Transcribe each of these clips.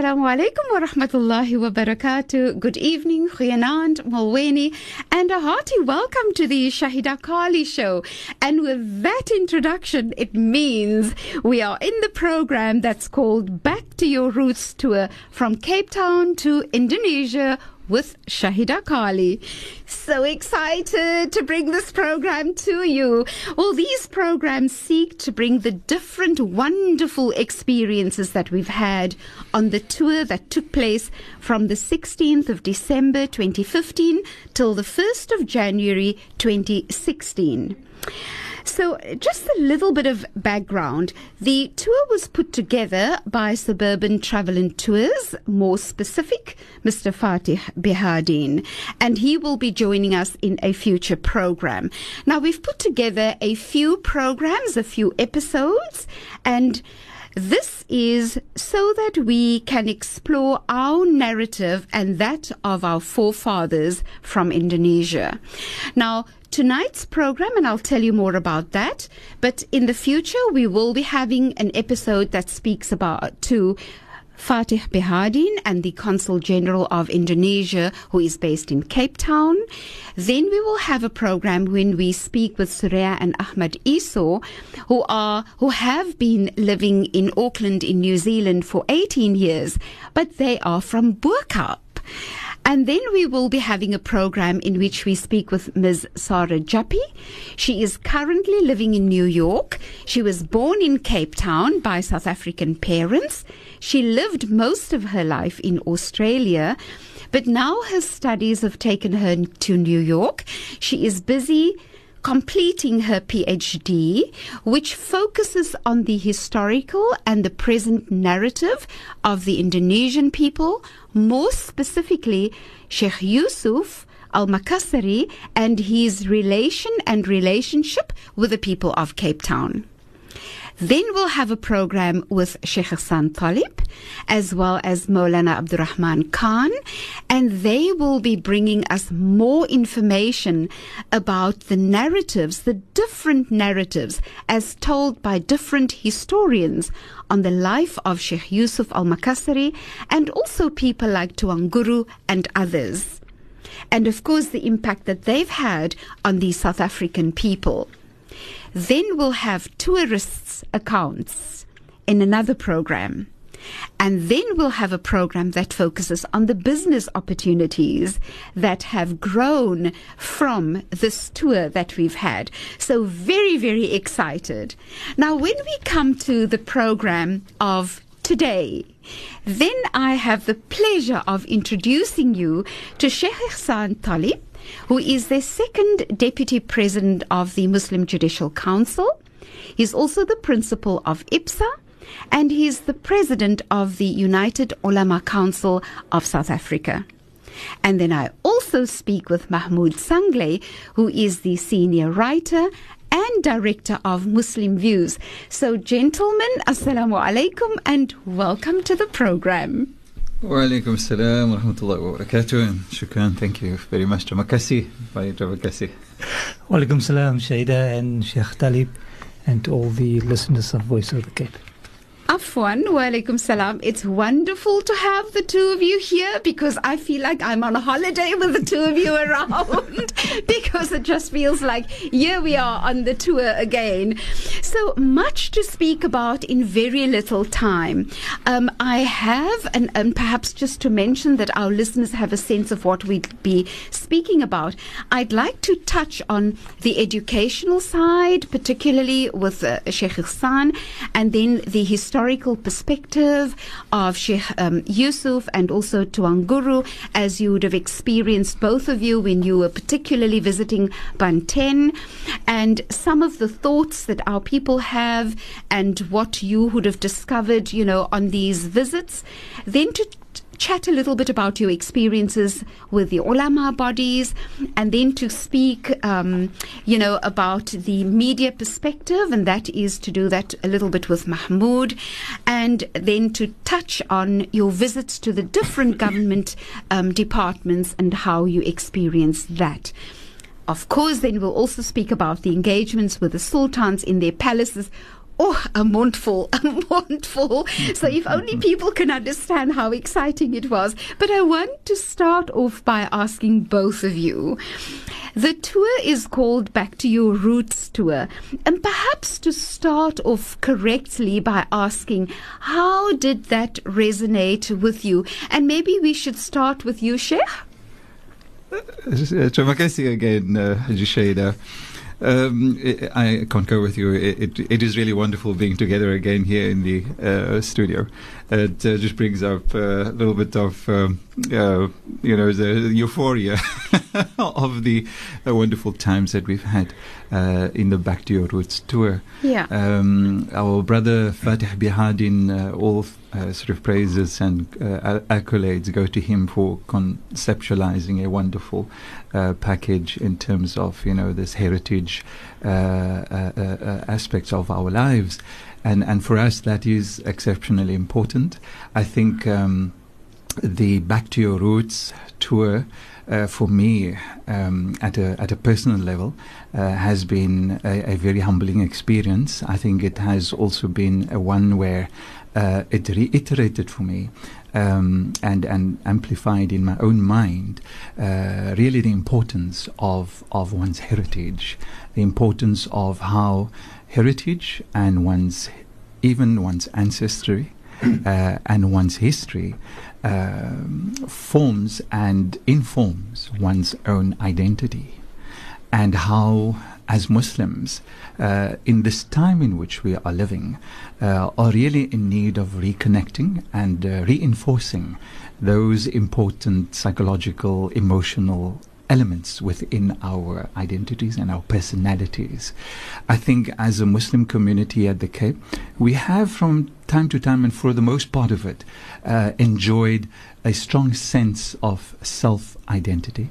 Assalamu alaikum wa rahmatullahi wa barakatuh. Good evening, Goeienaand, Malweni, and a hearty welcome to the Shahieda Carilie show. And with that introduction, it means we are in the program that's called Back to Your Roots Tour from Cape Town to Indonesia with Shahieda Carilie. So excited to bring this program to you. Well, these programs seek to bring the different wonderful experiences that we've had on the tour that took place from the 16th of December 2015 till the 1st of January 2016. So, just a little bit of background. The tour was put together by Suburban Travel and Tours, more specific, Mr. Fatih Behardin, and he will be joining us in a future program. Now, we've put together a few programs, a few episodes, and this is so that we can explore our narrative and that of our forefathers from Indonesia. Now, tonight's program, and I'll tell you more about that. But in the future, we will be having an episode that speaks about to Fatih Behardin and the Consul General of Indonesia, who is based in Cape Town. Then we will have a program when we speak with Surya and Ahmad Iso, who are who have been living in Auckland in New Zealand for 18 years, but they are from Bo-Kaap. And then we will be having a program in which we speak with Ms. Sarah Jappie. She is currently living in New York. She was born in Cape Town by South African parents. She lived most of her life in Australia, but now her studies have taken her to New York. She is busy completing her PhD, which focuses on the historical and the present narrative of the Indonesian people, more specifically, Sheikh Yusuf Al Makassari and his relation and relationship with the people of Cape Town. Then we'll have a program with Sheikh Hassan Talib as well as Maulana Abdurrahman Khan, and they will be bringing us more information about the narratives, the different narratives as told by different historians on the life of Sheikh Yusuf Al Makassari and also people like Tuangguru and others. And of course, the impact that they've had on the South African people. Then we'll have tourists' accounts in another program. And then we'll have a program that focuses on the business opportunities that have grown from this tour that we've had. So, very, very excited. Now, when we come to the program of today, then I have the pleasure of introducing you to Sheikh Hassan Talib who is the second deputy president of the Muslim Judicial Council. He's also the principal of IPSA and he's the president of the United Ulama Council of South Africa. And then I also speak with Mahmoud Sanglay, who is the senior writer and director of Muslim Views. So, gentlemen, assalamu alaikum and welcome to the program. Walaikum salam wa rahmatullahi wa barakatuh shukran, thank you very much. Terima kasih, Baik, terima kasih. Walaikum salam, Shaida and Sheikh Talib, and to all the listeners of Voice of the Cape. Afwan, walaikum salam. It's wonderful to have the two of you here because I feel like I'm on a holiday with the two of you around because it just feels like here we are on the tour again. So much to speak about in very little time. Um, I have, and, and perhaps just to mention that our listeners have a sense of what we'd be speaking about, I'd like to touch on the educational side, particularly with uh, Sheikh Hassan, and then the historical perspective of Sheikh um, Yusuf and also Tuangguru, as you would have experienced both of you when you were particularly visiting Banten, and some of the thoughts that our people have and what you would have discovered, you know, on these visits. Then to chat a little bit about your experiences with the ulama bodies, and then to speak, um, you know, about the media perspective, and that is to do that a little bit with Mahmoud, and then to touch on your visits to the different government um, departments and how you experience that. Of course, then we'll also speak about the engagements with the sultans in their palaces. Oh, a montful, a montful. So if only people can understand how exciting it was. But I want to start off by asking both of you. The tour is called Back to Your Roots Tour. And perhaps to start off correctly by asking, how did that resonate with you? And maybe we should start with you, Sheikh. Terima kasih again, uh. Um, I concur with you. It, it, it is really wonderful being together again here in the uh, studio. It uh, just brings up uh, a little bit of, um, uh, you know, the euphoria of the uh, wonderful times that we've had uh, in the Back to Your Roots tour. Yeah. Um, our brother Fatih Bihadin, all sort of praises and accolades go to him for conceptualizing a wonderful package in terms of, you know, this heritage aspects of our lives and and for us that is exceptionally important. I think um, the Back to Your Roots tour. Uh, for me, um, at a at a personal level, uh, has been a, a, very humbling experience. I think it has also been one where uh, it reiterated for me um, and and amplified in my own mind uh, really the importance of of one's heritage, the importance of how heritage and one's even one's ancestry uh, and one's history um, forms and informs one's own identity. And how as Muslims uh, in this time in which we are living uh, are really in need of reconnecting and uh, reinforcing those important psychological emotional elements within our identities and our personalities. I think as a Muslim community at the Cape, we have from time to time, and for the most part of it, uh, enjoyed a strong sense of self identity.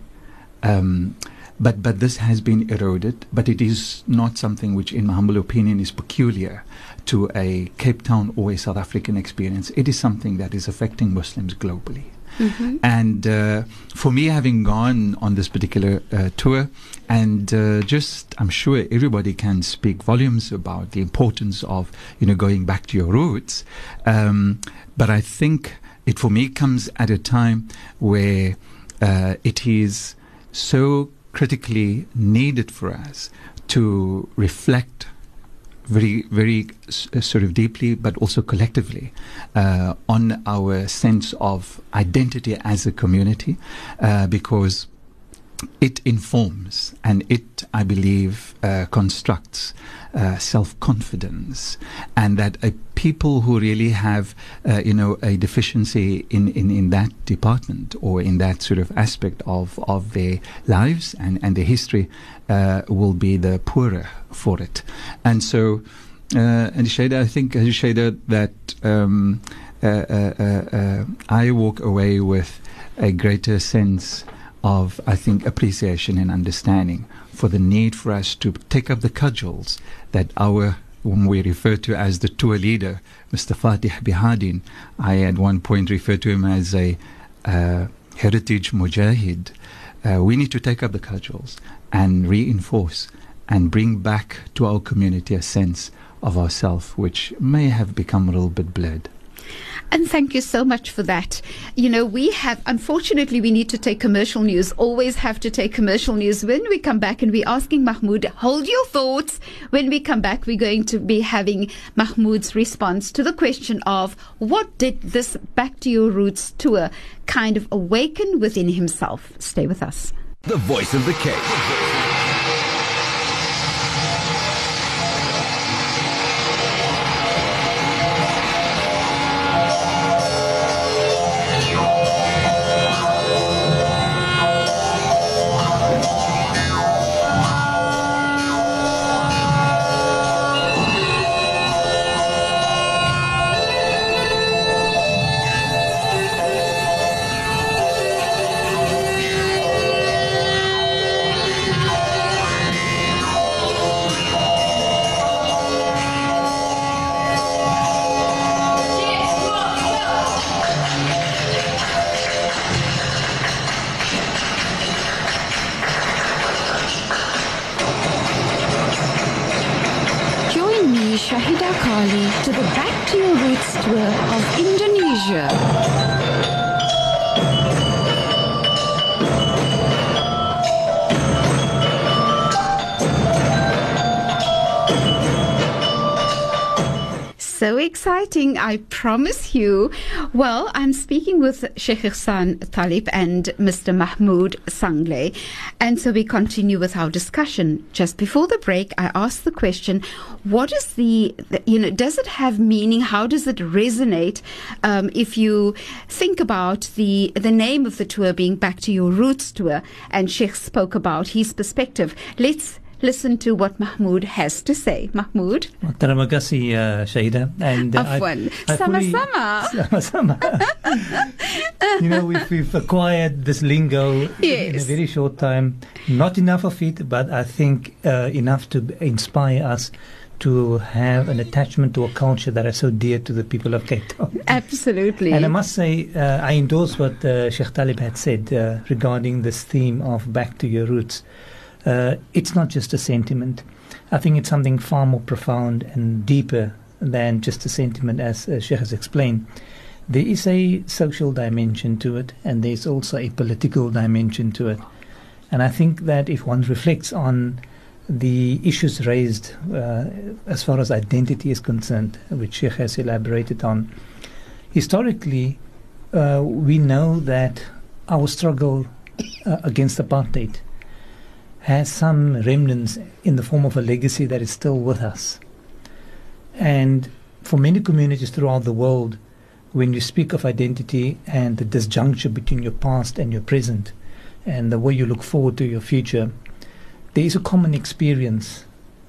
Um, but but this has been eroded. But it is not something which, in my humble opinion, is peculiar to a Cape Town or a South African experience. It is something that is affecting Muslims globally. Mm-hmm. And uh, for me, having gone on this particular uh, tour, and uh, just I'm sure everybody can speak volumes about the importance of you know going back to your roots. Um, but I think it for me comes at a time where uh, it is so critically needed for us to reflect very, very uh, sort of deeply, but also collectively, uh, on our sense of identity as a community, uh, because it informs and it, I believe, uh, constructs uh, self confidence, and that a people who really have, uh, you know, a deficiency in, in, in that department or in that sort of aspect of, of their lives and, and their history uh, will be the poorer for it. And so, uh, and Shada, I think, Shada, that um, uh, uh, uh, I walk away with a greater sense of, I think, appreciation and understanding for the need for us to take up the cudgels that our whom we refer to as the tour leader, Mr. Fatih Bihadin. I at one point referred to him as a uh, heritage mujahid. Uh, we need to take up the cudgels and reinforce and bring back to our community a sense of ourself, which may have become a little bit blurred. And thank you so much for that. You know, we have, unfortunately, we need to take commercial news, always have to take commercial news. When we come back and we're asking Mahmoud, hold your thoughts. When we come back, we're going to be having Mahmoud's response to the question of what did this Back to Your Roots tour kind of awaken within himself? Stay with us. The voice of the Cape. Shahieda Carilie to the Back to Your Roots tour of Indonesia. So exciting, I promise you. Well, I'm speaking with Sheikh Ihsan Talib and Mr. Mahmoud Sanglay. And so we continue with our discussion. Just before the break, I asked the question, what is the, the you know, does it have meaning? How does it resonate um, if you think about the, the name of the tour being Back to Your Roots tour? And Sheikh spoke about his perspective. Let's listen to what Mahmoud has to say. Mahmoud? Terima kasih, uh, Shaida. And uh, Afwan. Sama-sama. Sama-sama. you know, we've, we've acquired this lingo yes. in a very short time. Not enough of it, but I think uh, enough to inspire us to have an attachment to a culture that is so dear to the people of Cape Town. Absolutely. And I must say, uh, I endorse what uh, Sheikh Talib had said uh, regarding this theme of back to your roots. Uh, it's not just a sentiment. I think it's something far more profound and deeper than just a sentiment, as uh, Sheikh has explained. There is a social dimension to it, and there's also a political dimension to it. And I think that if one reflects on the issues raised uh, as far as identity is concerned, which Sheikh has elaborated on, historically, uh, we know that our struggle uh, against apartheid has some remnants in the form of a legacy that is still with us. And for many communities throughout the world, when you speak of identity and the disjuncture between your past and your present, and the way you look forward to your future, there is a common experience.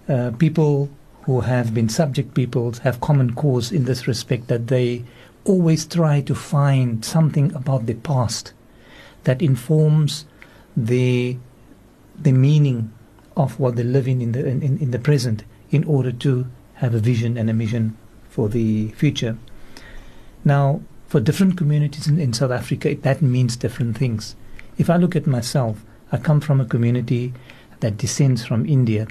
Uh, people who have been subject peoples have common cause in this respect that they always try to find something about the past that informs the the meaning of what they live in in the in, in the present in order to have a vision and a mission for the future. Now, for different communities in, in South Africa, that means different things. If I look at myself, I come from a community that descends from India,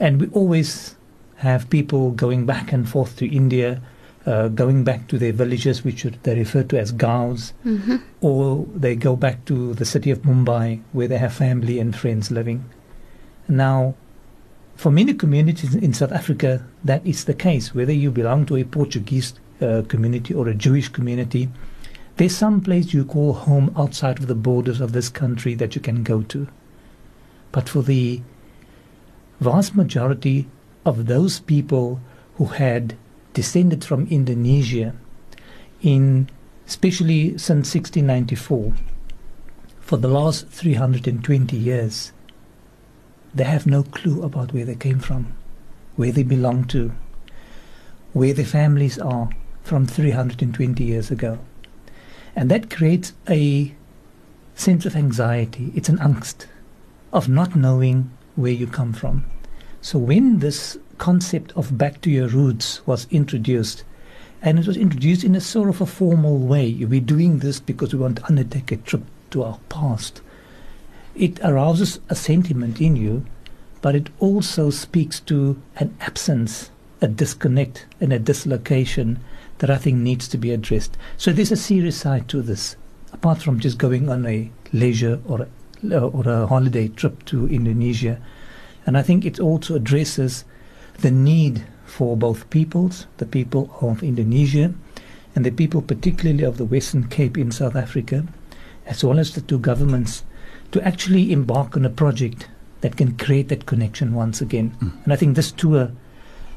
and we always have people going back and forth to India, uh, going back to their villages, which they refer to as gaos, mm-hmm. or they go back to the city of Mumbai, where they have family and friends living. Now, for many communities in South Africa, that is the case. Whether you belong to a Portuguese uh, community or a Jewish community, there's some place you call home outside of the borders of this country that you can go to. But for the vast majority of those people who had descended from Indonesia in especially since 1694 for the last 320 years they have no clue about where they came from where they belong to where their families are from 320 years ago. And that creates a sense of anxiety. It's an angst of not knowing where you come from. So when this concept of back to your roots was introduced, and it was introduced in a sort of a formal way. We're doing this because we want to undertake a trip to our past. It arouses a sentiment in you, but it also speaks to an absence, a disconnect, and a dislocation that I think needs to be addressed. So there's a serious side to this, apart from just going on a leisure or a, or a holiday trip to Indonesia. And I think it also addresses the need for both peoples, the people of Indonesia and the people particularly of the Western Cape in South Africa, as well as the two governments, to actually embark on a project that can create that connection once again. Mm. And I think this tour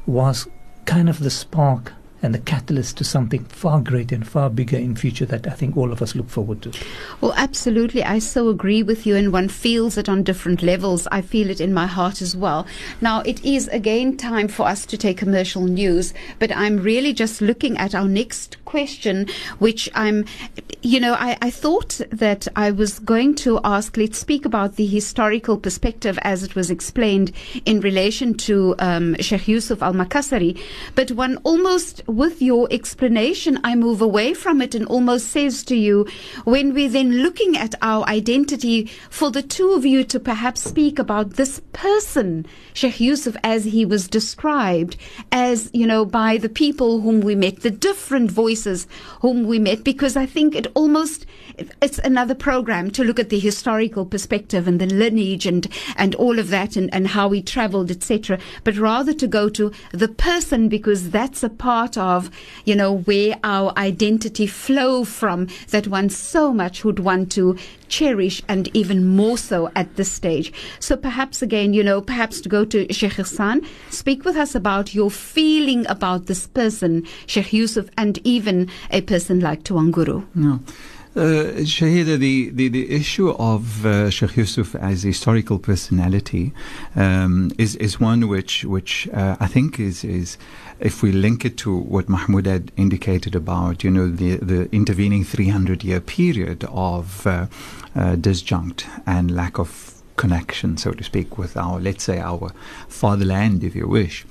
was kind of the spark and the catalyst to something far greater and far bigger in future that I think all of us look forward to. Well, absolutely. I so agree with you, and one feels it on different levels. I feel it in my heart as well. Now, it is again time for us to take commercial news, but I'm really just looking at our next question, which I'm, you know, I, I thought that I was going to ask, let's speak about the historical perspective as it was explained in relation to um, Sheikh Yusuf al Makassari. But one almost, with your explanation, I move away from it and almost says to you, when we're then looking at our identity, for the two of you to perhaps speak about this person, Sheikh Yusuf, as he was described, as, you know, by the people whom we met, the different voices whom we met, because I think it almost, it's another program to look at the historical perspective and the lineage and, and all of that and, and how we traveled, etc. But rather to go to the person because that's a part of, you know, where our identity flow from that one so much would want to cherish and even more so at this stage. So perhaps again, you know, perhaps to go to Sheikh Hassan, speak with us about your feeling about this person, Sheikh Yusuf, and even a person like Tuanguru. No. Uh, Shahieda, the, the, the issue of uh, Sheikh Yusuf as a historical personality um, is is one which which uh, I think is is if we link it to what Mahmoud had indicated about you know the the intervening 300 year period of uh, uh, disjunct and lack of connection, so to speak, with our, let's say, our fatherland, if you wish,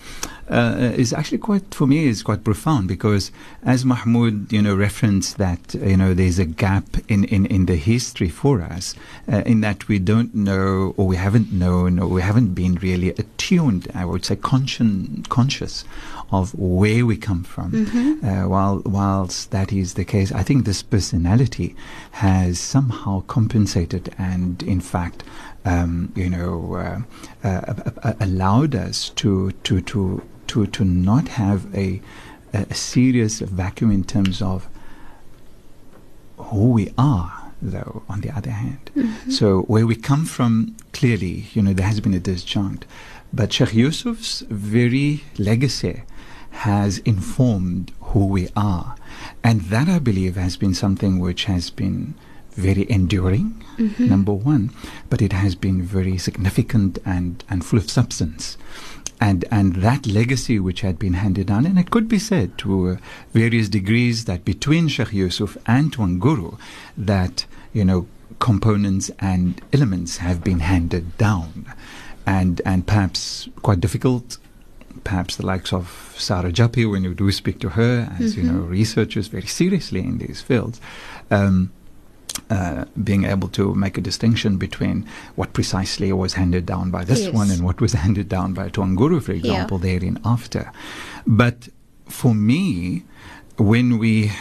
uh, is actually quite, for me, is quite profound because as Mahmoud, you know, referenced that, you know, there's a gap in, in, in the history for us uh, in that we don't know or we haven't known or we haven't been really attuned, I would say, conscious, conscious of where we come from. Mm-hmm. Uh, while whilst that is the case, I think this personality has somehow compensated and, in fact, um, you know, uh, uh, uh, allowed us to to to to to not have a a serious vacuum in terms of who we are. Though, on the other hand, so where we come from, clearly, you know, there has been a disjunct, but Sheikh Yusuf's very legacy has informed who we are, and that I believe has been something which has been very enduring, number one, but it has been very significant and, and full of substance. And, and that legacy which had been handed down, and it could be said to uh, various degrees that between Sheikh Yusuf and Tuanguru, that, you know, components and elements have been handed down. And, and perhaps quite difficult perhaps the likes of Sarah Jappie, when you do speak to her, as you know, researchers very seriously in these fields, um, uh, being able to make a distinction between what precisely was handed down by this Yes. one and what was handed down by Tuanguru, for example, therein after. But for me, when we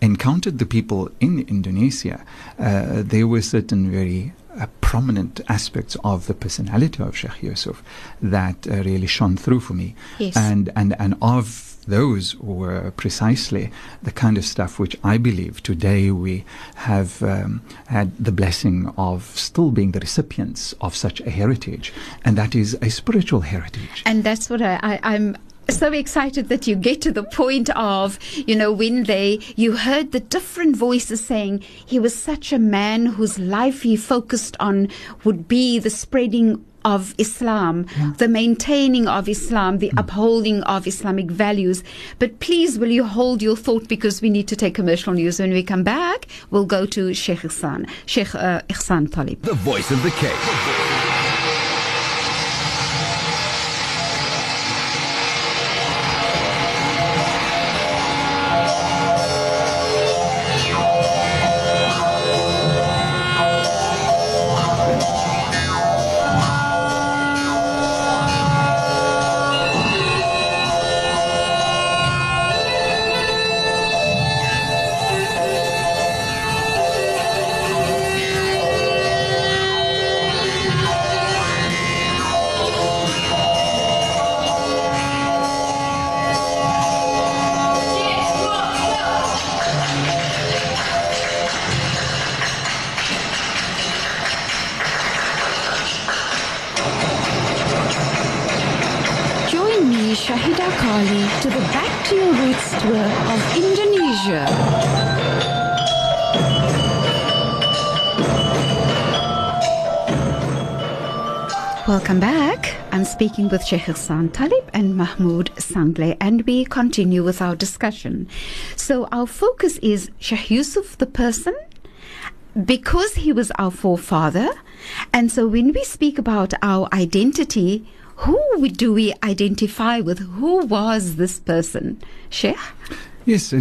encountered the people in Indonesia, uh, there were certain very uh, prominent aspects of the personality of Sheikh Yusuf that uh, really shone through for me. Yes. And, and, and of those were precisely the kind of stuff which I believe today we have um, had the blessing of still being the recipients of such a heritage, and that is a spiritual heritage. And that's what I, I, I'm so excited that you get to the point of, you know, when they, you heard the different voices saying he was such a man whose life he focused on would be the spreading of Islam, the maintaining of Islam, the upholding of Islamic values. But please, will you hold your thought because we need to take commercial news. When we come back, we'll go to Sheikh Ihsan, Sheikh uh, Ihsan Talib. The voice of the Cape. I'm speaking with Sheikh Hassan Talib and Mahmoud Sanglay, and we continue with our discussion. So, our focus is Sheikh Yusuf, the person, because he was our forefather. And so, when we speak about our identity, who do we identify with? Who was this person? Sheikh? Yes.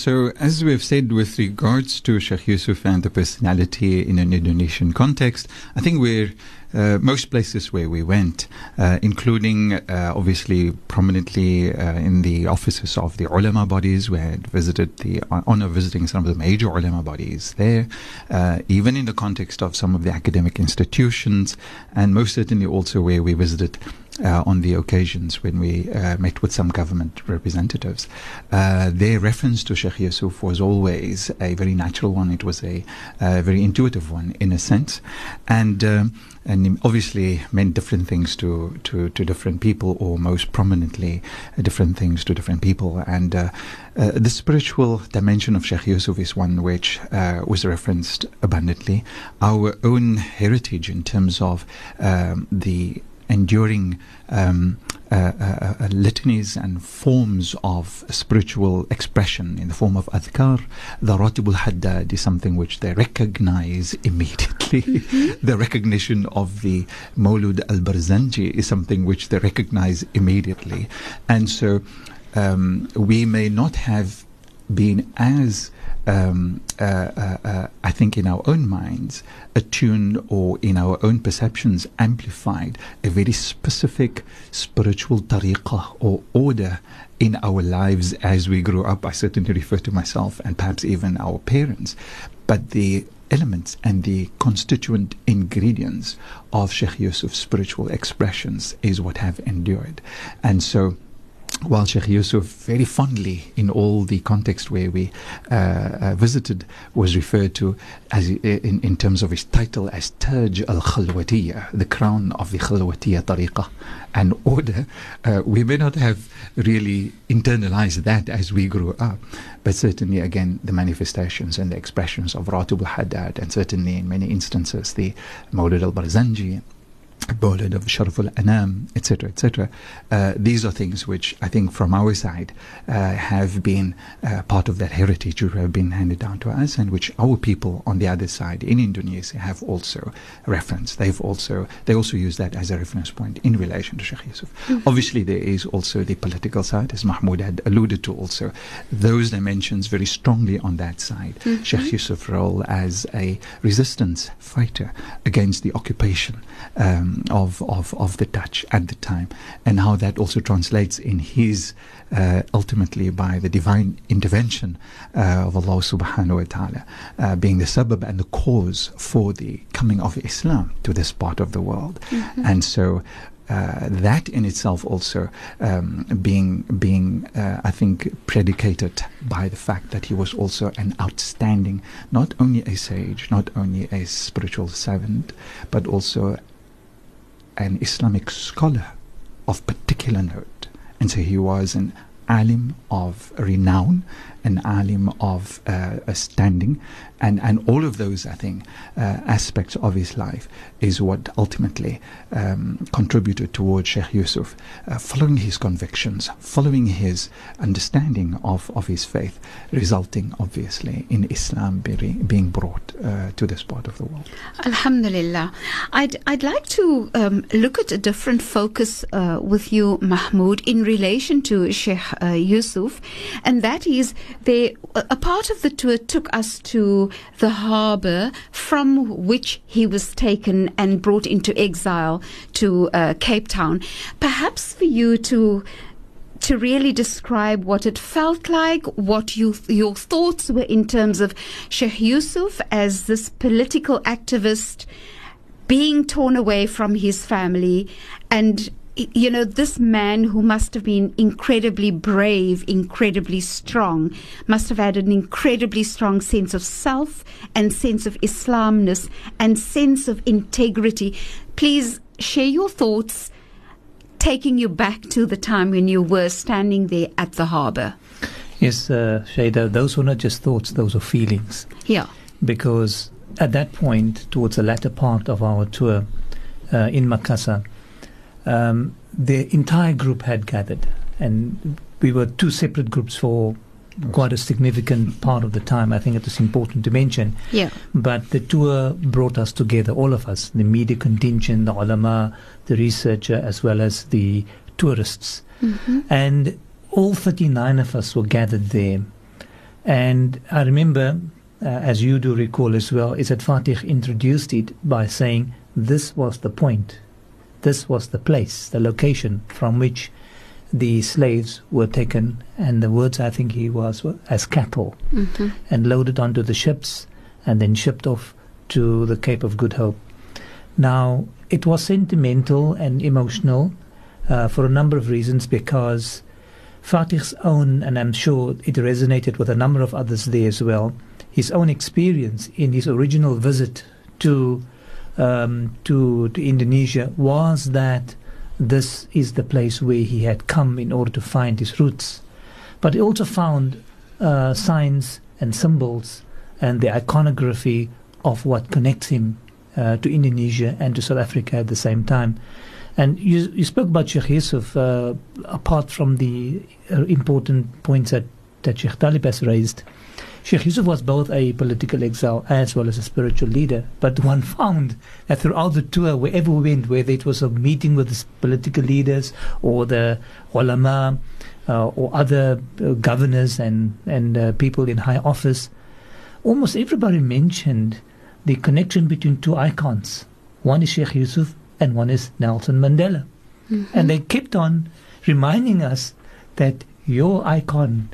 So, as we've said with regards to Sheikh Yusuf and the personality in an Indonesian context, I think we're uh, most places where we went, uh, including uh, obviously prominently uh, in the offices of the ulama bodies. We had visited the honor of visiting some of the major ulama bodies there, uh, even in the context of some of the academic institutions, and most certainly also where we visited uh, on the occasions when we uh, met with some government representatives. Uh, their reference to Sheikh Yusuf was always a very natural one. It was a, a very intuitive one in a sense. And um, and obviously meant different things to, to, to different people, or most prominently, uh, different things to different people. And uh, uh, the spiritual dimension of Sheikh Yusuf is one which uh, was referenced abundantly. Our own heritage in terms of um, the enduring um, uh, uh, uh, litanies and forms of spiritual expression in the form of adhkar. The Ratibul Haddad is something which they recognize immediately. Mm-hmm. the recognition of the Mawlud al Barzanji is something which they recognize immediately. And so um, we may not have been as um, uh, uh, uh, I think in our own minds, attuned or in our own perceptions, amplified a very specific spiritual tariqah or order in our lives as we grew up. I certainly refer to myself and perhaps even our parents. But the elements and the constituent ingredients of Sheikh Yusuf's spiritual expressions is what have endured. And so while Sheikh Yusuf very fondly in all the context where we uh, uh, visited was referred to as in, in terms of his title as Taj al-Khalwatiyya, the crown of the Khalwatiyya tariqah. And order, uh, we may not have really internalized that as we grew up, but certainly again the manifestations and the expressions of Ratib al-Haddad and certainly in many instances the Mawlid al-Barzanji Mawlid of Sharaf al-Anam, etc., etc. Uh, these are things which I think from our side uh, have been uh, part of that heritage which have been handed down to us and which our people on the other side in Indonesia have also referenced. They've also, they also use that as a reference point in relation to Sheikh Yusuf. Mm-hmm. Obviously there is also the political side, as Mahmoud had alluded to also. Those dimensions very strongly on that side. Mm-hmm. Sheikh Yusuf's role as a resistance fighter against the occupation um, of, of, of the Dutch at the time, and how that also translates in his uh, ultimately by the divine intervention uh, of Allah subhanahu wa ta'ala uh, being the suburb and the cause for the coming of Islam to this part of the world. Mm-hmm. And so uh, that in itself also um, being being uh, I think predicated by the fact that he was also an outstanding not only a sage not only a spiritual servant but also an Islamic scholar of particular note. And so he was an alim of renown, an alim of uh, a standing, and, and all of those, I think, uh, aspects of his life is what ultimately um, contributed towards Sheikh Yusuf, uh, following his convictions, following his understanding of, of his faith, resulting obviously in Islam being, being brought uh, to this part of the world. Alhamdulillah. I'd, I'd like to um, look at a different focus with you, Mahmoud, in relation to Sheikh Yusuf, and that is they, a part of the tour took us to the harbour from which he was taken and brought into exile to uh, Cape Town. Perhaps for you to to really describe what it felt like, what you, your thoughts were in terms of Sheikh Yusuf as this political activist being torn away from his family and you know, this man who must have been incredibly brave, incredibly strong, must have had an incredibly strong sense of self and sense of Islamness and sense of integrity. Please share your thoughts, taking you back to the time when you were standing there at the harbour. Yes, uh, Shada, those were not just thoughts, those were feelings. Yeah. Because at that point, towards the latter part of our tour uh, in Makassar, um, the entire group had gathered, and we were two separate groups for quite a significant part of the time. I think it is important to mention. Yeah. But the tour brought us together, all of us, the media contingent, the ulama, the researcher, as well as the tourists. Mm-hmm. And all 39 of us were gathered there. And I remember, uh, as you do recall as well, is that Fatih introduced it by saying this was the point, this was the place, the location from which the slaves were taken, and the words I think he was as cattle, Mm-hmm. and loaded onto the ships, and then shipped off to the Cape of Good Hope. Now, it was sentimental and emotional uh, for a number of reasons because Fatih's own, and I'm sure it resonated with a number of others there as well, his own experience in his original visit to um, to, to Indonesia was that this is the place where he had come in order to find his roots. But he also found uh, signs and symbols and the iconography of what connects him uh, to Indonesia and to South Africa at the same time. And you, you spoke about Sheikh Yusuf, uh, apart from the uh, important points that, that Sheikh Talib has raised. Sheikh Yusuf was both a political exile as well as a spiritual leader. But one found that throughout the tour, wherever we went, whether it was a meeting with the political leaders or the ulama uh, or other uh, governors and, and uh, people in high office, almost everybody mentioned the connection between two icons. One is Sheikh Yusuf and one is Nelson Mandela. And they kept on reminding us that your icon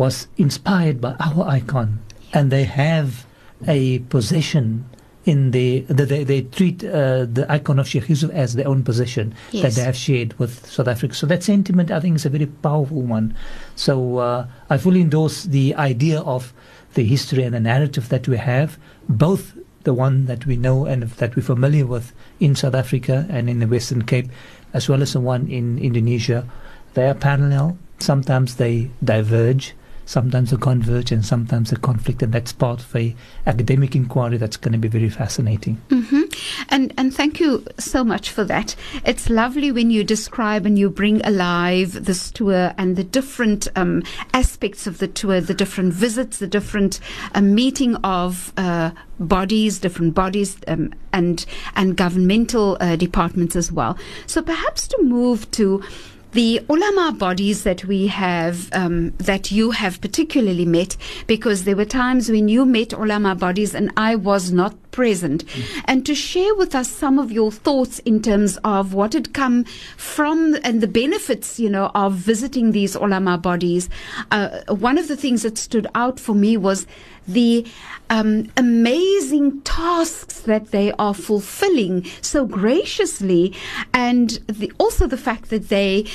was inspired by our icon, and they have a possession in the, the they, they treat uh, the icon of Sheikh Yusuf as their own possession that they have shared with South Africa. So that sentiment, I think, is a very powerful one. So uh, I fully endorse the idea of the history and the narrative that we have, both the one that we know and that we're familiar with in South Africa and in the Western Cape, as well as the one in Indonesia. They are parallel. Sometimes they diverge. Sometimes a converge, and sometimes a conflict, and that's part of a academic inquiry that's going to be very fascinating. hmm And and thank you so much for that. It's lovely when you describe and you bring alive this tour and the different um, aspects of the tour, the different visits, the different uh, meeting of uh, bodies, different bodies, um, and and governmental uh, departments as well. So perhaps to move to the ulama bodies that we have, um, that you have particularly met, because there were times when you met ulama bodies and I was not present, and to share with us some of your thoughts in terms of what had come from and the benefits, you know, of visiting these ulama bodies. Uh, one of the things that stood out for me was the um, amazing tasks that they are fulfilling so graciously, and the, also the fact that they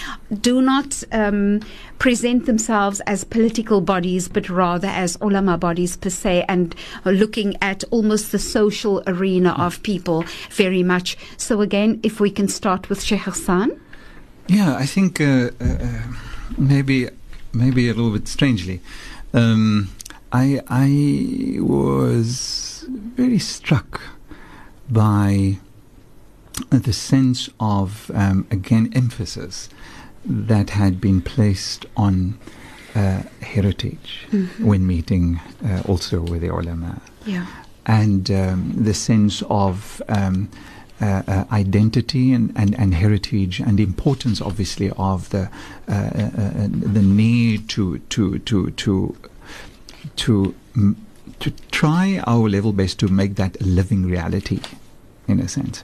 do not um, present themselves as political bodies, but rather as ulama bodies per se, and looking at almost the social arena of people very much. So, again, if we can start with Sheikh Hassan. Yeah, I think uh, uh, maybe maybe a little bit strangely, um, I I was very struck by the sense of um, again emphasis that had been placed on uh, heritage when meeting uh, also with the ulama Yeah. and um, the sense of um, uh, uh, identity and, and, and heritage and importance, obviously, of the uh, uh, the need to to to to to to try our level best to make that a living reality, in a sense.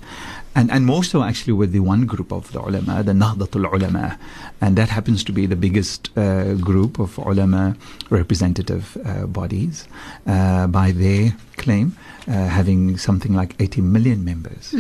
And, and more so actually with the one group of the ulama, the Nahdlatul Ulama, and that happens to be the biggest uh, group of ulama representative uh, bodies uh, by their claim, uh, having something like 80 million members.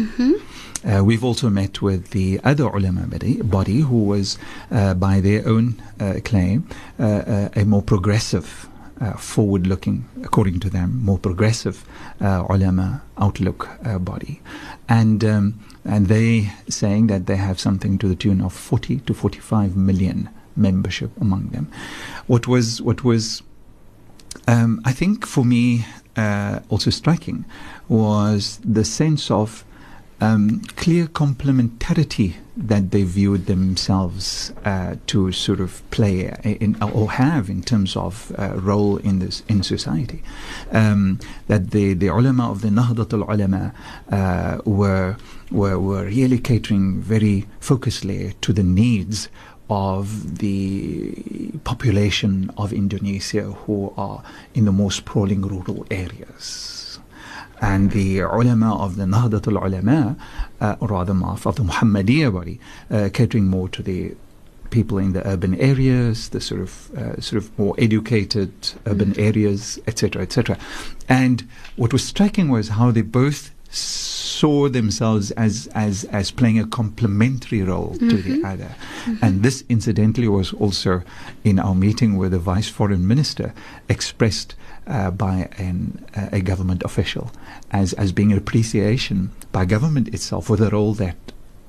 Uh, we've also met with the other ulama body, body who was, uh, by their own uh, claim, a more progressive, uh, forward-looking, according to them, more progressive uh, ulama outlook uh, body, and um, and they saying that they have something to the tune of 40 to 45 million membership among them. What was what was um, I think for me uh, also striking was the sense of um, clear complementarity that they viewed themselves uh, to sort of play in, or have in terms of uh, role in this in society. Um, that the, the ulama of the Nahdat al ulama uh, were, were were really catering very focusedly to the needs of the population of Indonesia who are in the most sprawling rural areas. And the ulama of the Nahdlatul Ulama, uh, or rather of the Muhammadiyah body, uh, catering more to the people in the urban areas, the sort of uh, sort of more educated urban mm. areas, etc., etc. And what was striking was how they both saw themselves as as as playing a complementary role mm-hmm. to the mm-hmm. other. Mm-hmm. And this, incidentally, was also in our meeting with the vice foreign minister expressed uh, by an, uh, a government official as as being an appreciation by government itself for the role that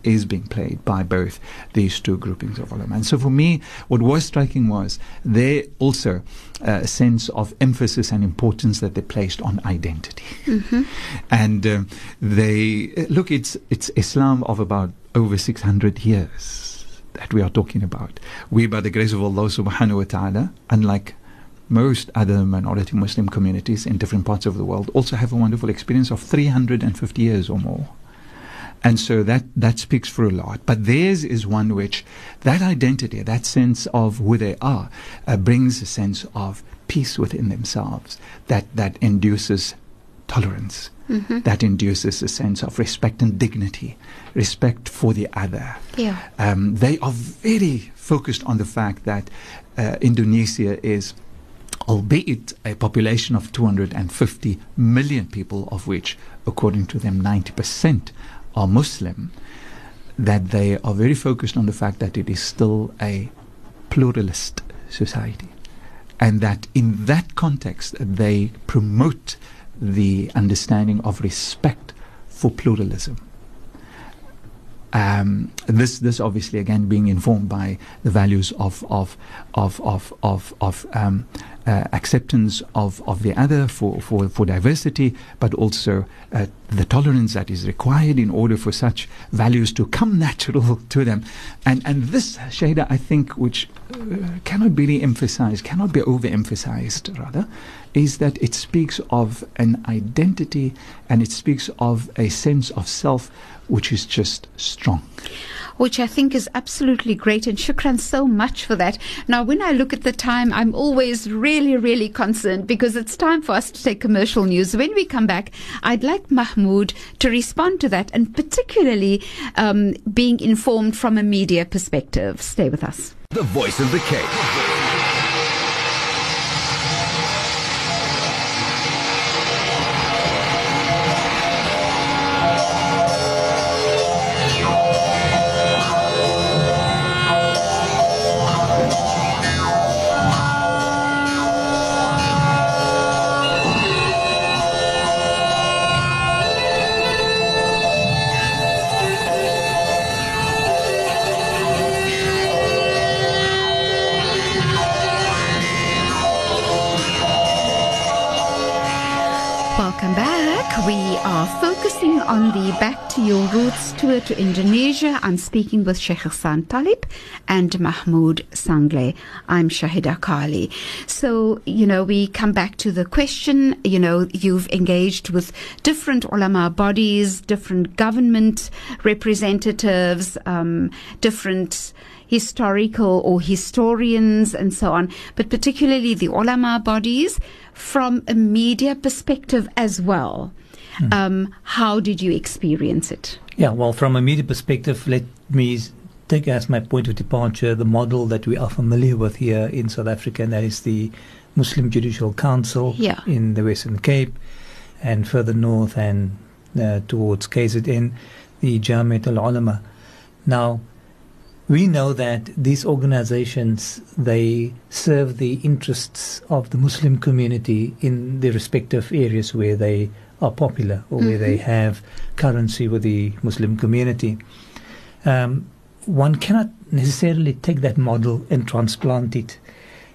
is being played by both these two groupings of ulama. And so for me, what was striking was there also uh, a sense of emphasis and importance that they placed on identity. Mm-hmm. And uh, they, look, it's, it's Islam of about over 600 years that we are talking about. We, by the grace of Allah subhanahu wa ta'ala, unlike most other minority Muslim communities in different parts of the world, also have a wonderful experience of 350 years or more. And so that, that speaks for a lot. But theirs is one which, that identity, that sense of who they are, uh, brings a sense of peace within themselves that, that induces tolerance, mm-hmm. that induces a sense of respect and dignity, respect for the other. Yeah. Um, they are very focused on the fact that uh, Indonesia is albeit a population of 250 million people, of which, according to them, 90% are Muslim, that they are very focused on the fact that it is still a pluralist society. And that in that context, they promote the understanding of respect for pluralism. Um, this, this obviously again being informed by the values of of of of of, of um, uh, acceptance of, of the other for, for, for diversity, but also uh, the tolerance that is required in order for such values to come natural to them. And, and this, Shahieda, I think, which uh, cannot be re-emphasized, cannot be overemphasized, rather, is that it speaks of an identity and it speaks of a sense of self which is just strong which I think is absolutely great. And shukran so much for that. Now, when I look at the time, I'm always really, really concerned because it's time for us to take commercial news. When we come back, I'd like Mahmoud to respond to that and particularly um, being informed from a media perspective. Stay with us. The voice of the Cape. Roots tour to Indonesia. I'm speaking with Sheikh Hassan Talib and Mahmoud Sanglay. I'm Shahieda Carilie. So, you know, we come back to the question, you know, you've engaged with different ulama bodies, different government representatives, um, different historical or historians and so on, but particularly the ulama bodies from a media perspective as well. Mm. Um, how did you experience it? Yeah, well, from a media perspective, let me take as my point of departure the model that we are familiar with here in South Africa, and that is the Muslim Judicial Council yeah. in the Western Cape and further north and uh, towards KZN, the Jamiat al Ulama. Now, we know that these organizations they serve the interests of the Muslim community in the respective areas where they are popular or mm-hmm. where they mm-hmm. have currency with the Muslim community. Um, one cannot necessarily take that model and transplant it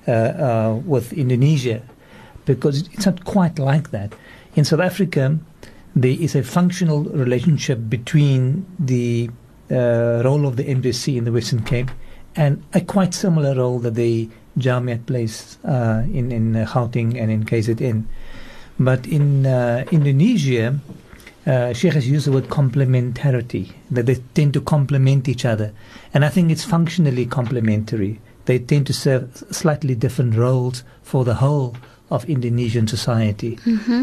uh, uh, with Indonesia because it's not quite like that. In South Africa, there is a functional relationship between the uh, role of the MJC in the Western Cape and a quite similar role that the Jamiat plays uh, in in uh, Gauteng and in KZN. But in uh, Indonesia, uh, Sheikh has used the word complementarity, that they tend to complement each other. And I think it's functionally complementary. They tend to serve slightly different roles for the whole of Indonesian society.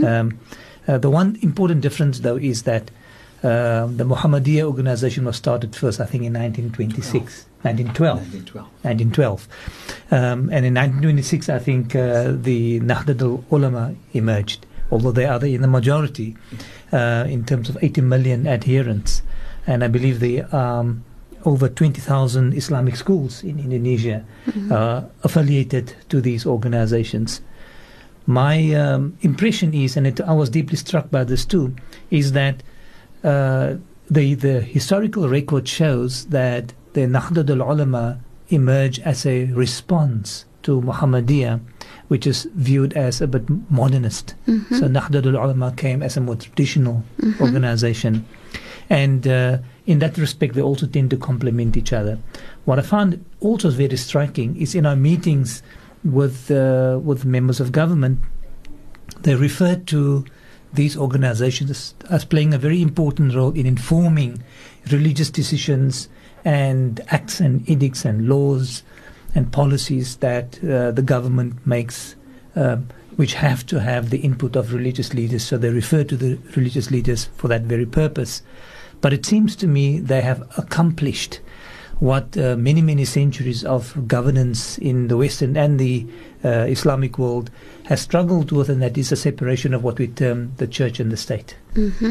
Um, uh, the one important difference, though, is that uh, the Muhammadiyah organization was started first, I think, in 1926, 1912. 1912. 1912. Um, and in 1926, I think uh, the Nahdlatul Ulama emerged, although they are the, in the majority uh, in terms of 80 million adherents. And I believe the um, over 20,000 Islamic schools in Indonesia uh, affiliated to these organizations. My um, impression is, and it, I was deeply struck by this too, is that uh, the the historical record shows that the Nahdlatul Ulama emerged as a response to Muhammadiyah, which is viewed as a bit modernist. So Nahdlatul Ulama came as a more traditional organization, and uh, in that respect, they also tend to complement each other. What I found also very striking is in our meetings with uh, with members of government, they refer to these organizations as, as playing a very important role in informing religious decisions and acts and edicts and laws and policies that uh, the government makes, um, which have to have the input of religious leaders. So they refer to the religious leaders for that very purpose. But it seems to me they have accomplished what uh, many, many centuries of governance in the Western and the uh, Islamic world has struggled with, and that is a separation of what we term the church and the state.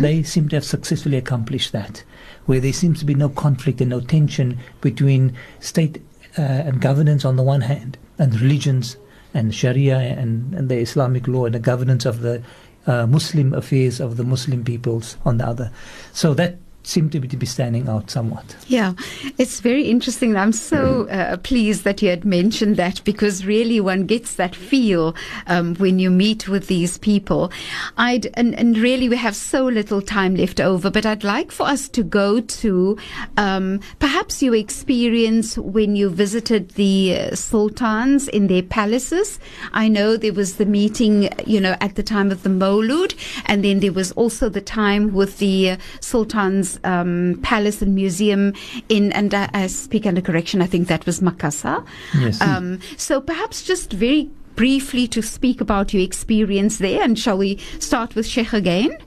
They seem to have successfully accomplished that, where there seems to be no conflict and no tension between state uh, and governance on the one hand, and religions and Sharia and, and the Islamic law and the governance of the uh, Muslim affairs of the Muslim peoples on the other. So that seemed to be, to be standing out somewhat. Yeah, it's very interesting. I'm so uh, pleased that you had mentioned that because really one gets that feel um, when you meet with these people. I'd and, and really we have so little time left over, but I'd like for us to go to um, perhaps your experience when you visited the uh, sultans in their palaces. I know there was the meeting, you know, at the time of the Mawlud, and then there was also the time with the uh, sultans um, palace and museum in, and I, I speak under correction, I think that was Makassar. Yes. Um, so perhaps just very briefly to speak about your experience there, and shall we start with Sheikh again?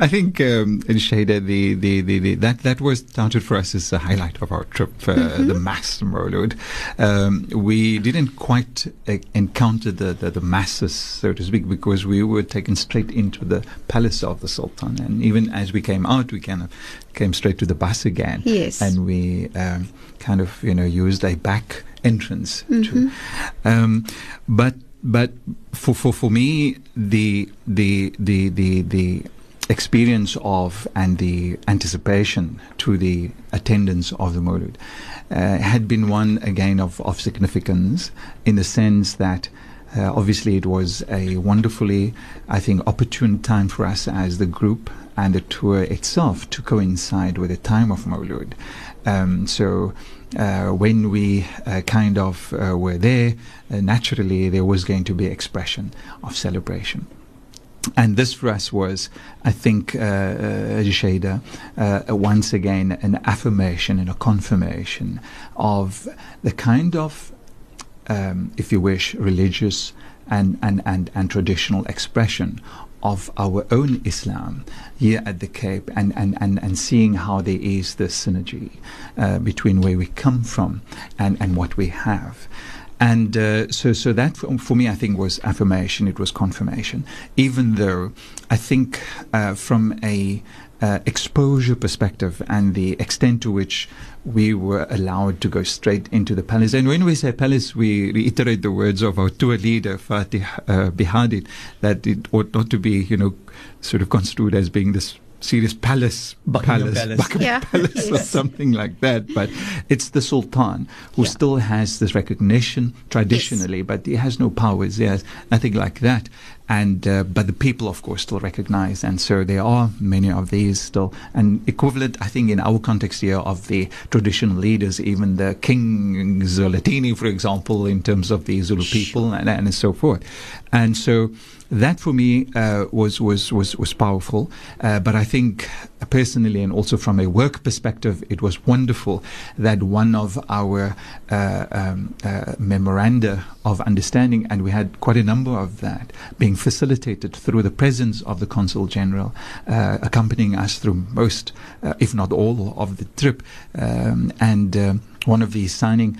I think um, in Shahieda, the, the, the, the, that that was counted for us as a highlight of our trip, uh, the mass Mawlud. Um, we didn't quite uh, encounter the, the, the masses, so to speak, because we were taken straight into the palace of the Sultan, and even as we came out, we kind of came straight to the bus again, Yes. and we um, kind of you know used a back entrance to, um, but but for, for for me the the the the the experience of and the anticipation to the attendance of the Maulud uh, had been one again of, of significance in the sense that uh, obviously it was a wonderfully I think opportune time for us as the group and the tour itself to coincide with the time of Maulud um, so uh, when we uh, kind of uh, were there, uh, naturally there was going to be expression of celebration. And this for us was, I think, uh, uh, Shahieda, uh, once again an affirmation and a confirmation of the kind of, um, if you wish, religious and, and, and, and traditional expression of our own Islam here at the Cape and, and, and, and seeing how there is this synergy uh, between where we come from and, and what we have. And uh, so, so that for, me, I think was affirmation. It was confirmation. Even though I think uh, from a uh, exposure perspective and the extent to which we were allowed to go straight into the palace. And when we say palace, we reiterate the words of our tour leader, Fatih uh, Bihadid, that it ought not to be, you know, sort of construed as being this serious palace, Buckingham Palace. Buckingham Yeah. Palace or something like that. But it's the Sultan who Yeah. still has this recognition traditionally, but he has no powers. He has nothing like that. and uh, but the people, of course, still recognize, and so there are many of these still, and equivalent, I think, in our context here of the traditional leaders, even the King Zwelithini, for example, in terms of the Zulu people, and, and so forth, and so that for me uh, was was was was powerful. Uh, but I think personally, and also from a work perspective, it was wonderful that one of our uh, um, uh, memoranda of understanding, and we had quite a number of that, being facilitated through the presence of the consul general, uh, accompanying us through most, uh, if not all, of the trip, um, and. Um, one of these signing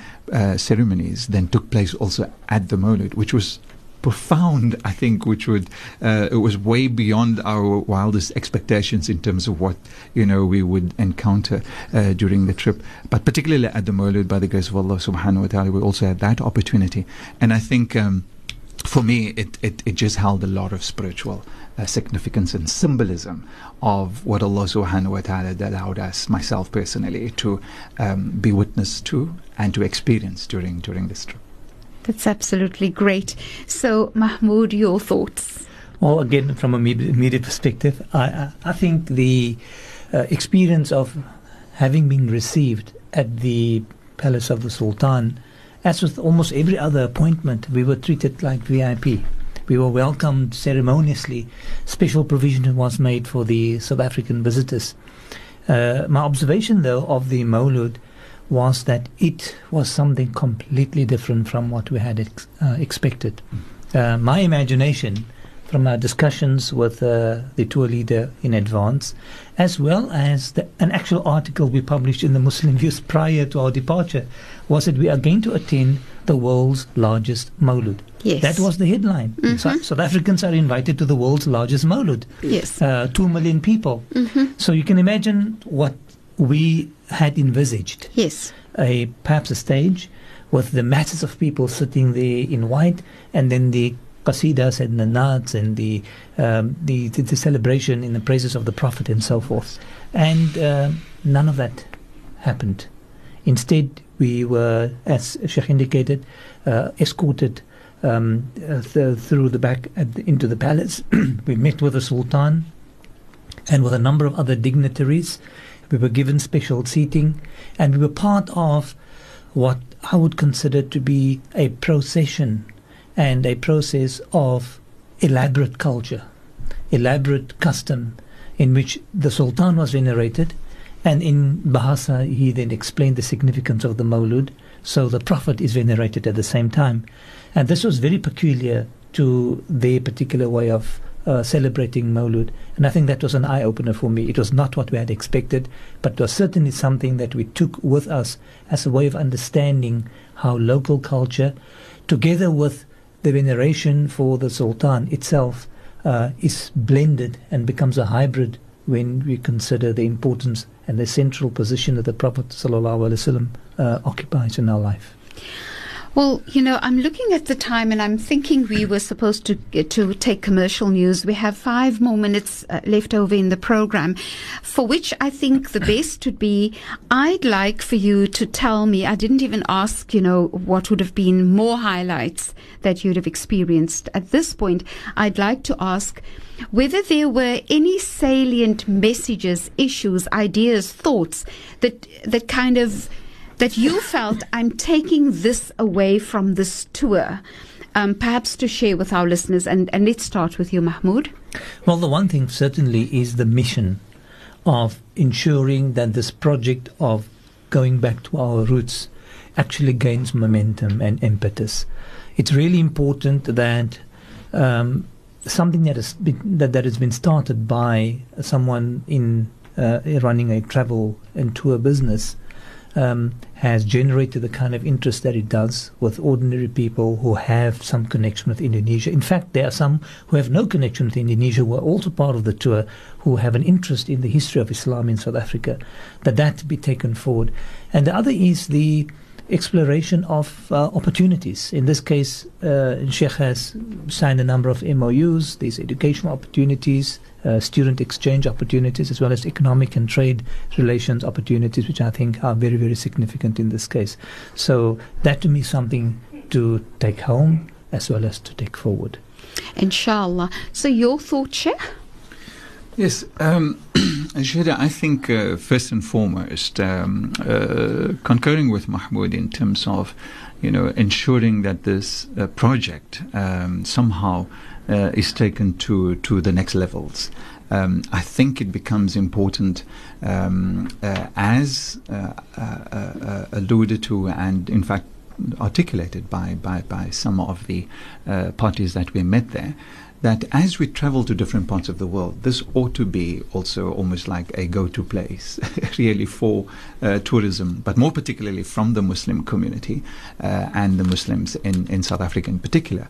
ceremonies then took place also at the Maulid, which was profound, I think, which would uh, it was way beyond our wildest expectations in terms of what you know we would encounter uh, during the trip. But particularly at the Maulid, by the grace of Allah Subhanahu wa Taala, we also had that opportunity, and I think. Um, for me, it, it, it just held a lot of spiritual uh, significance and symbolism of what Allah subhanahu wa ta'ala allowed us, myself personally, to um, be witness to and to experience during, during this trip. That's absolutely great. So, Mahmoud, your thoughts? Well, again, from a media perspective, I, I think the uh, experience of having been received at the Palace of the Sultan, as with almost every other appointment, we were treated like VIP. We were welcomed ceremoniously. Special provision was made for the South African visitors. Uh, my observation, though, of the Maulud was that it was something completely different from what we had ex- uh, expected. Uh, my imagination, from our discussions with uh, the tour leader in advance, as well as the, an actual article we published in the Muslim Views prior to our departure, was that we are going to attend the world's largest Maulud. Yes. That was the headline. Mm-hmm. So, South Africans are invited to the world's largest Maulud. Yes. Uh, two million people. Mm-hmm. So you can imagine what we had envisaged Yes. a perhaps a stage with the masses of people sitting there in white, and then the qasidas and the naats and the, um, the, the the celebration in the praises of the Prophet and so forth, and uh, none of that happened. Instead, we were, as Sheikh indicated, uh, escorted um, th- through the back at the, into the palace. we met with the Sultan and with a number of other dignitaries. We were given special seating, and we were part of what I would consider to be a procession and a process of elaborate culture, elaborate custom, in which the Sultan was venerated, and in Bahasa he then explained the significance of the Maulud. So the Prophet is venerated at the same time, and this was very peculiar to their particular way of uh, celebrating Maulud. And I think that was an eye opener for me. It was not what we had expected, but it was certainly something that we took with us as a way of understanding how local culture, together with the veneration for the Sultan itself, uh, is blended and becomes a hybrid when we consider the importance and the central position that the Prophet ﷺ, uh, occupies in our life. Well, you know, I'm looking at the time and I'm thinking we were supposed to to take commercial news. We have five more minutes uh, left over in the program, for which I think the best would be I'd like for you to tell me. I didn't even ask, you know, what would have been more highlights that you'd have experienced. At this point, I'd like to ask whether there were any salient messages, issues, ideas, thoughts that that kind of that you felt I'm taking this away from this tour, um, perhaps to share with our listeners. And, and let's start with you, Mahmoud. Well, the one thing certainly is the mission of ensuring that this project of going back to our roots actually gains momentum and impetus. It's really important that um, something that has been, that, that has been started by someone in uh, running a travel and tour business um, has generated the kind of interest that it does with ordinary people who have some connection with Indonesia. In fact, there are some who have no connection with Indonesia who are also part of the tour who have an interest in the history of Islam in South Africa, that that be taken forward. And the other is the exploration of uh, opportunities. In this case, uh, Sheikh has signed a number of MOUs, these educational opportunities, uh, student exchange opportunities, as well as economic and trade relations opportunities, which I think are very, very significant in this case. So that to me is something to take home as well as to take forward. inshallah. So, your thoughts, Sheikh? Yes, um, Shahieda, I think uh, first and foremost, um, uh, concurring with Mahmoud in terms of, you know, ensuring that this uh, project um, somehow uh, is taken to to the next levels. Um, I think it becomes important, um, uh, as uh, alluded to, and in fact articulated by by, by some of the parties that we met there that as we travel to different parts of the world, this ought to be also almost like a go to place, really, for uh, tourism, but more particularly from the Muslim community uh, and the Muslims in, in South Africa in particular.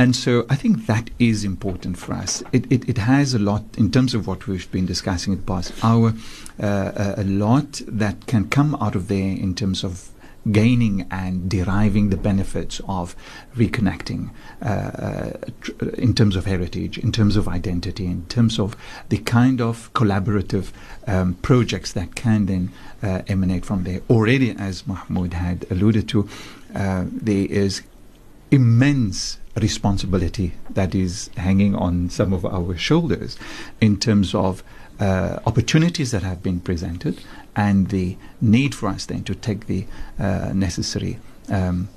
And so I think that is important for us. It, it, it has a lot, in terms of what we've been discussing in the past hour, uh, a lot that can come out of there in terms of gaining and deriving the benefits of reconnecting uh, uh, tr- in terms of heritage, in terms of identity, in terms of the kind of collaborative um, projects that can then uh, emanate from there. Already, as Mahmoud had alluded to, uh, there is immense responsibility that is hanging on some of our shoulders in terms of uh, opportunities that have been presented and the need for us then to take the uh, necessary um,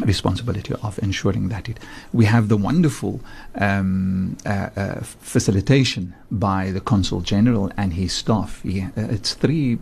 responsibility of ensuring that it. We have the wonderful um, uh, uh, facilitation by the consul general and his staff. He, uh, it's three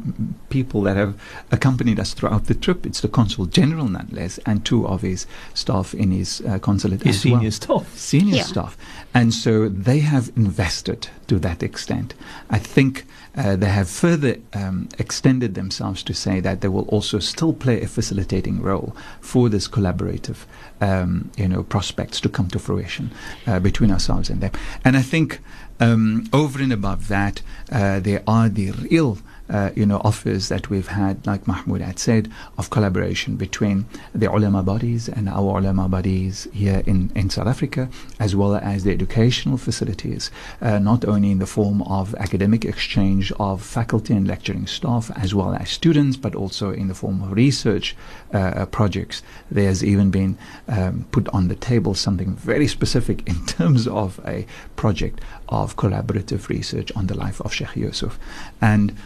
people that have accompanied us throughout the trip. It's the consul general, nonetheless, and two of his staff in his uh, consulate his as senior well. staff. Senior Yeah. staff, and so they have invested to that extent. I think. Uh, they have further um, extended themselves to say that they will also still play a facilitating role for this collaborative, um, you know, prospects to come to fruition uh, between ourselves and them. And I think um, over and above that, uh, there are the real. Uh, you know, offers that we've had, like Mahmoud had said, of collaboration between the ulama bodies and our ulama bodies here in, in South Africa, as well as the educational facilities, uh, not only in the form of academic exchange of faculty and lecturing staff, as well as students, but also in the form of research uh, projects. There's even been um, put on the table something very specific in terms of a project of collaborative research on the life of Sheikh Yusuf. And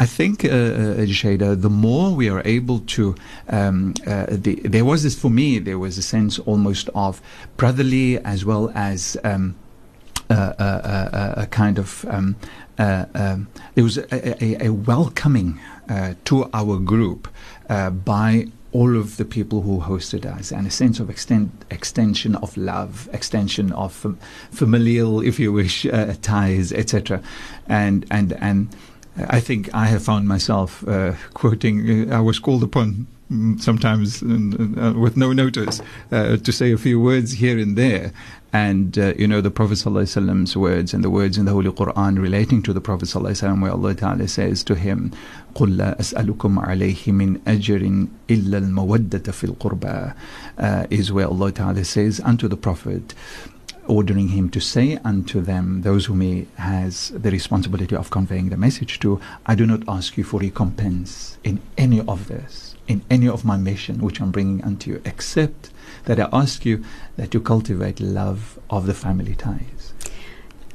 I think, uh, uh, Shahieda, the more we are able to, um, uh, the, there was this, for me, there was a sense almost of brotherly as well as um, uh, uh, uh, a kind of, um, uh, um, there was a, a, a welcoming uh, to our group uh, by all of the people who hosted us and a sense of extend, extension of love, extension of fam- familial, if you wish, uh, ties, etc. And, and, and, I think I have found myself uh, quoting. Uh, I was called upon mm, sometimes uh, with no notice uh, to say a few words here and there. And uh, you know the Prophet ﷺ's words and the words in the Holy Quran relating to the Prophet ﷺ, where Allah Taala says to him, قل لا أسألكم عليه من أجر إلا المودة في القربى uh, is where Allah Taala says unto the Prophet ordering him to say unto them, those whom he has the responsibility of conveying the message to, I do not ask you for recompense in any of this, in any of my mission which I'm bringing unto you, except that I ask you that you cultivate love of the family ties.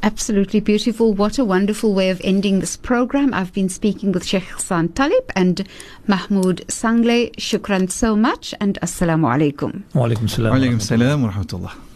Absolutely beautiful. What a wonderful way of ending this program. I've been speaking with Sheikh Hassan Talib and Mahmoud Sanglay. Shukran so much and Assalamu alaikum. Wa alaikum salam. Wa alaikum salam wa rahmatullah.